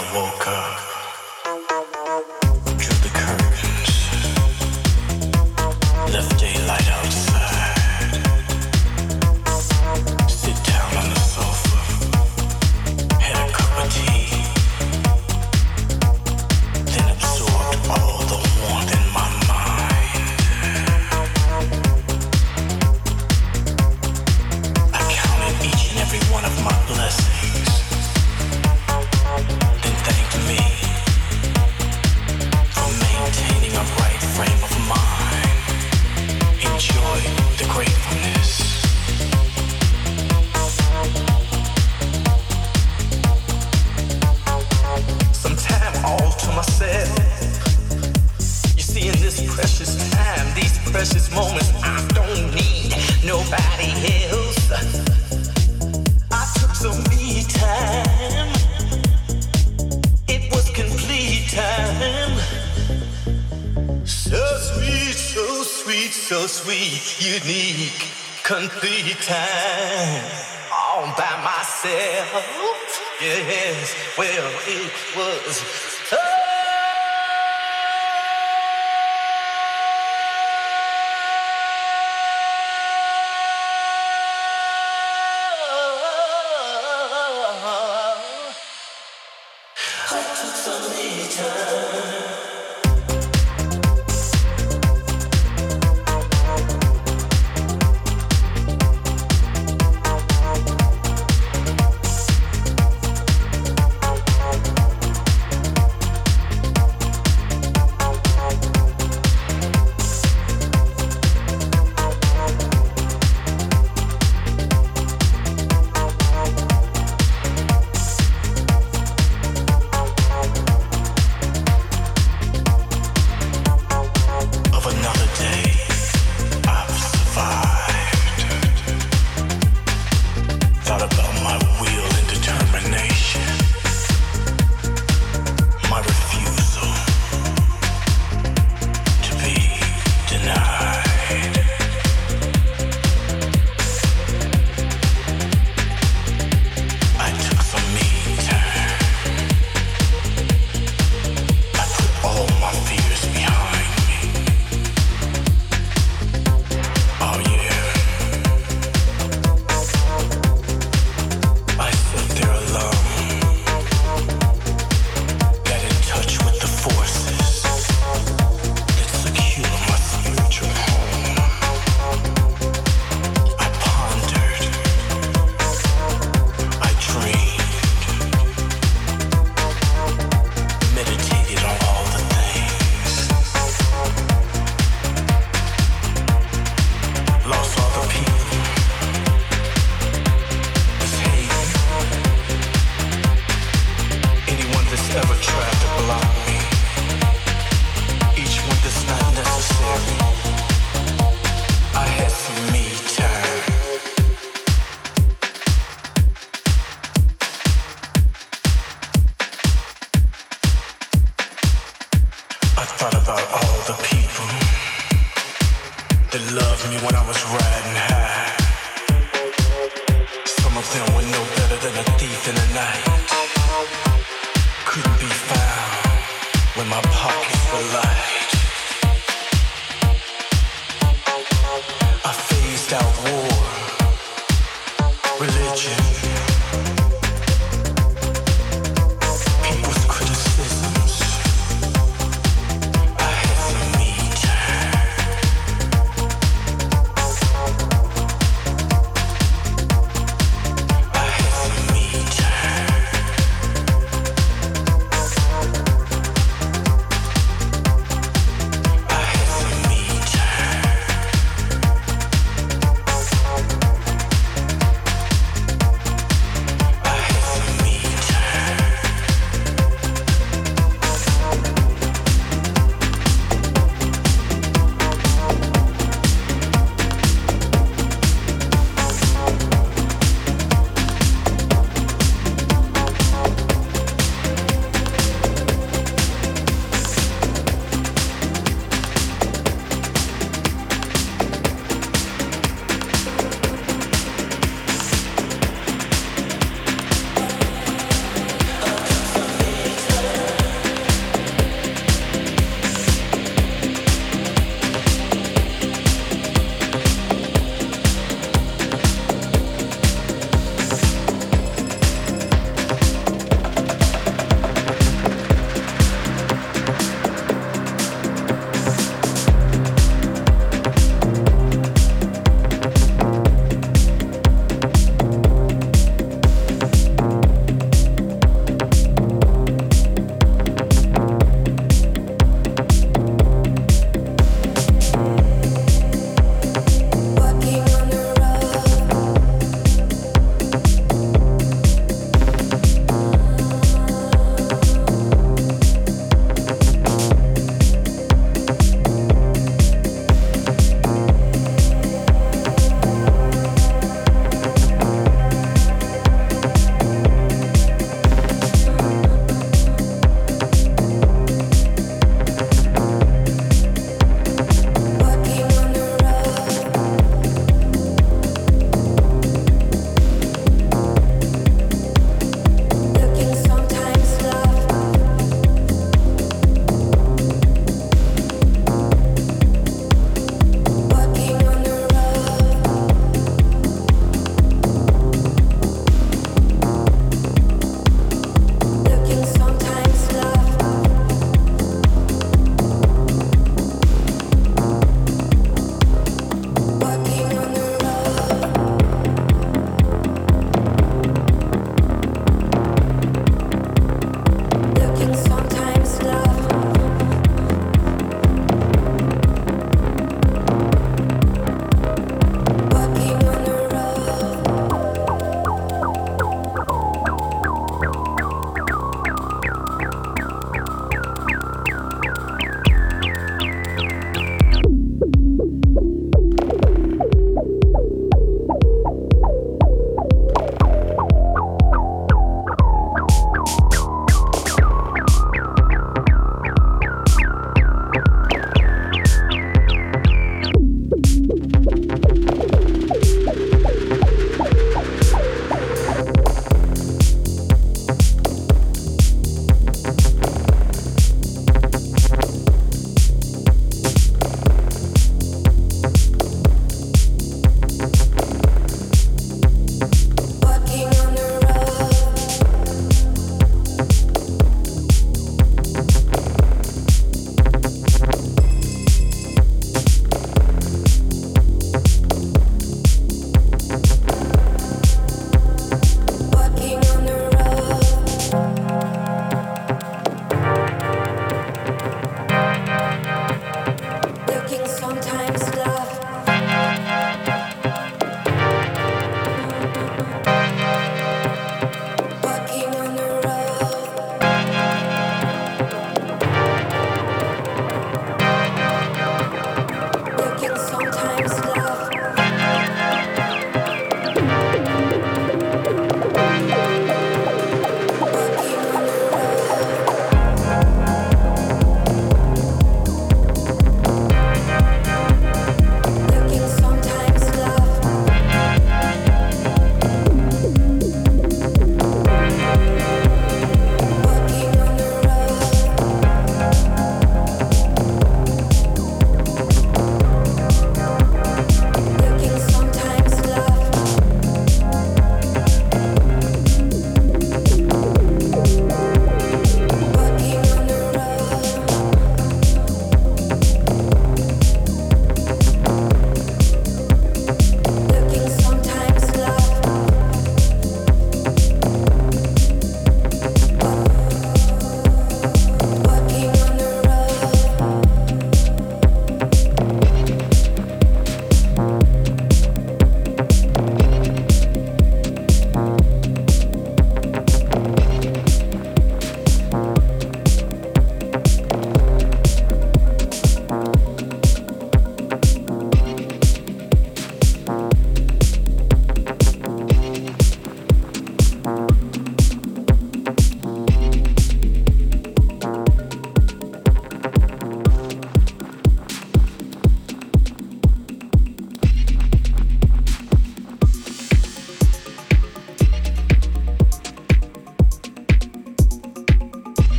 Drew the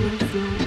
true,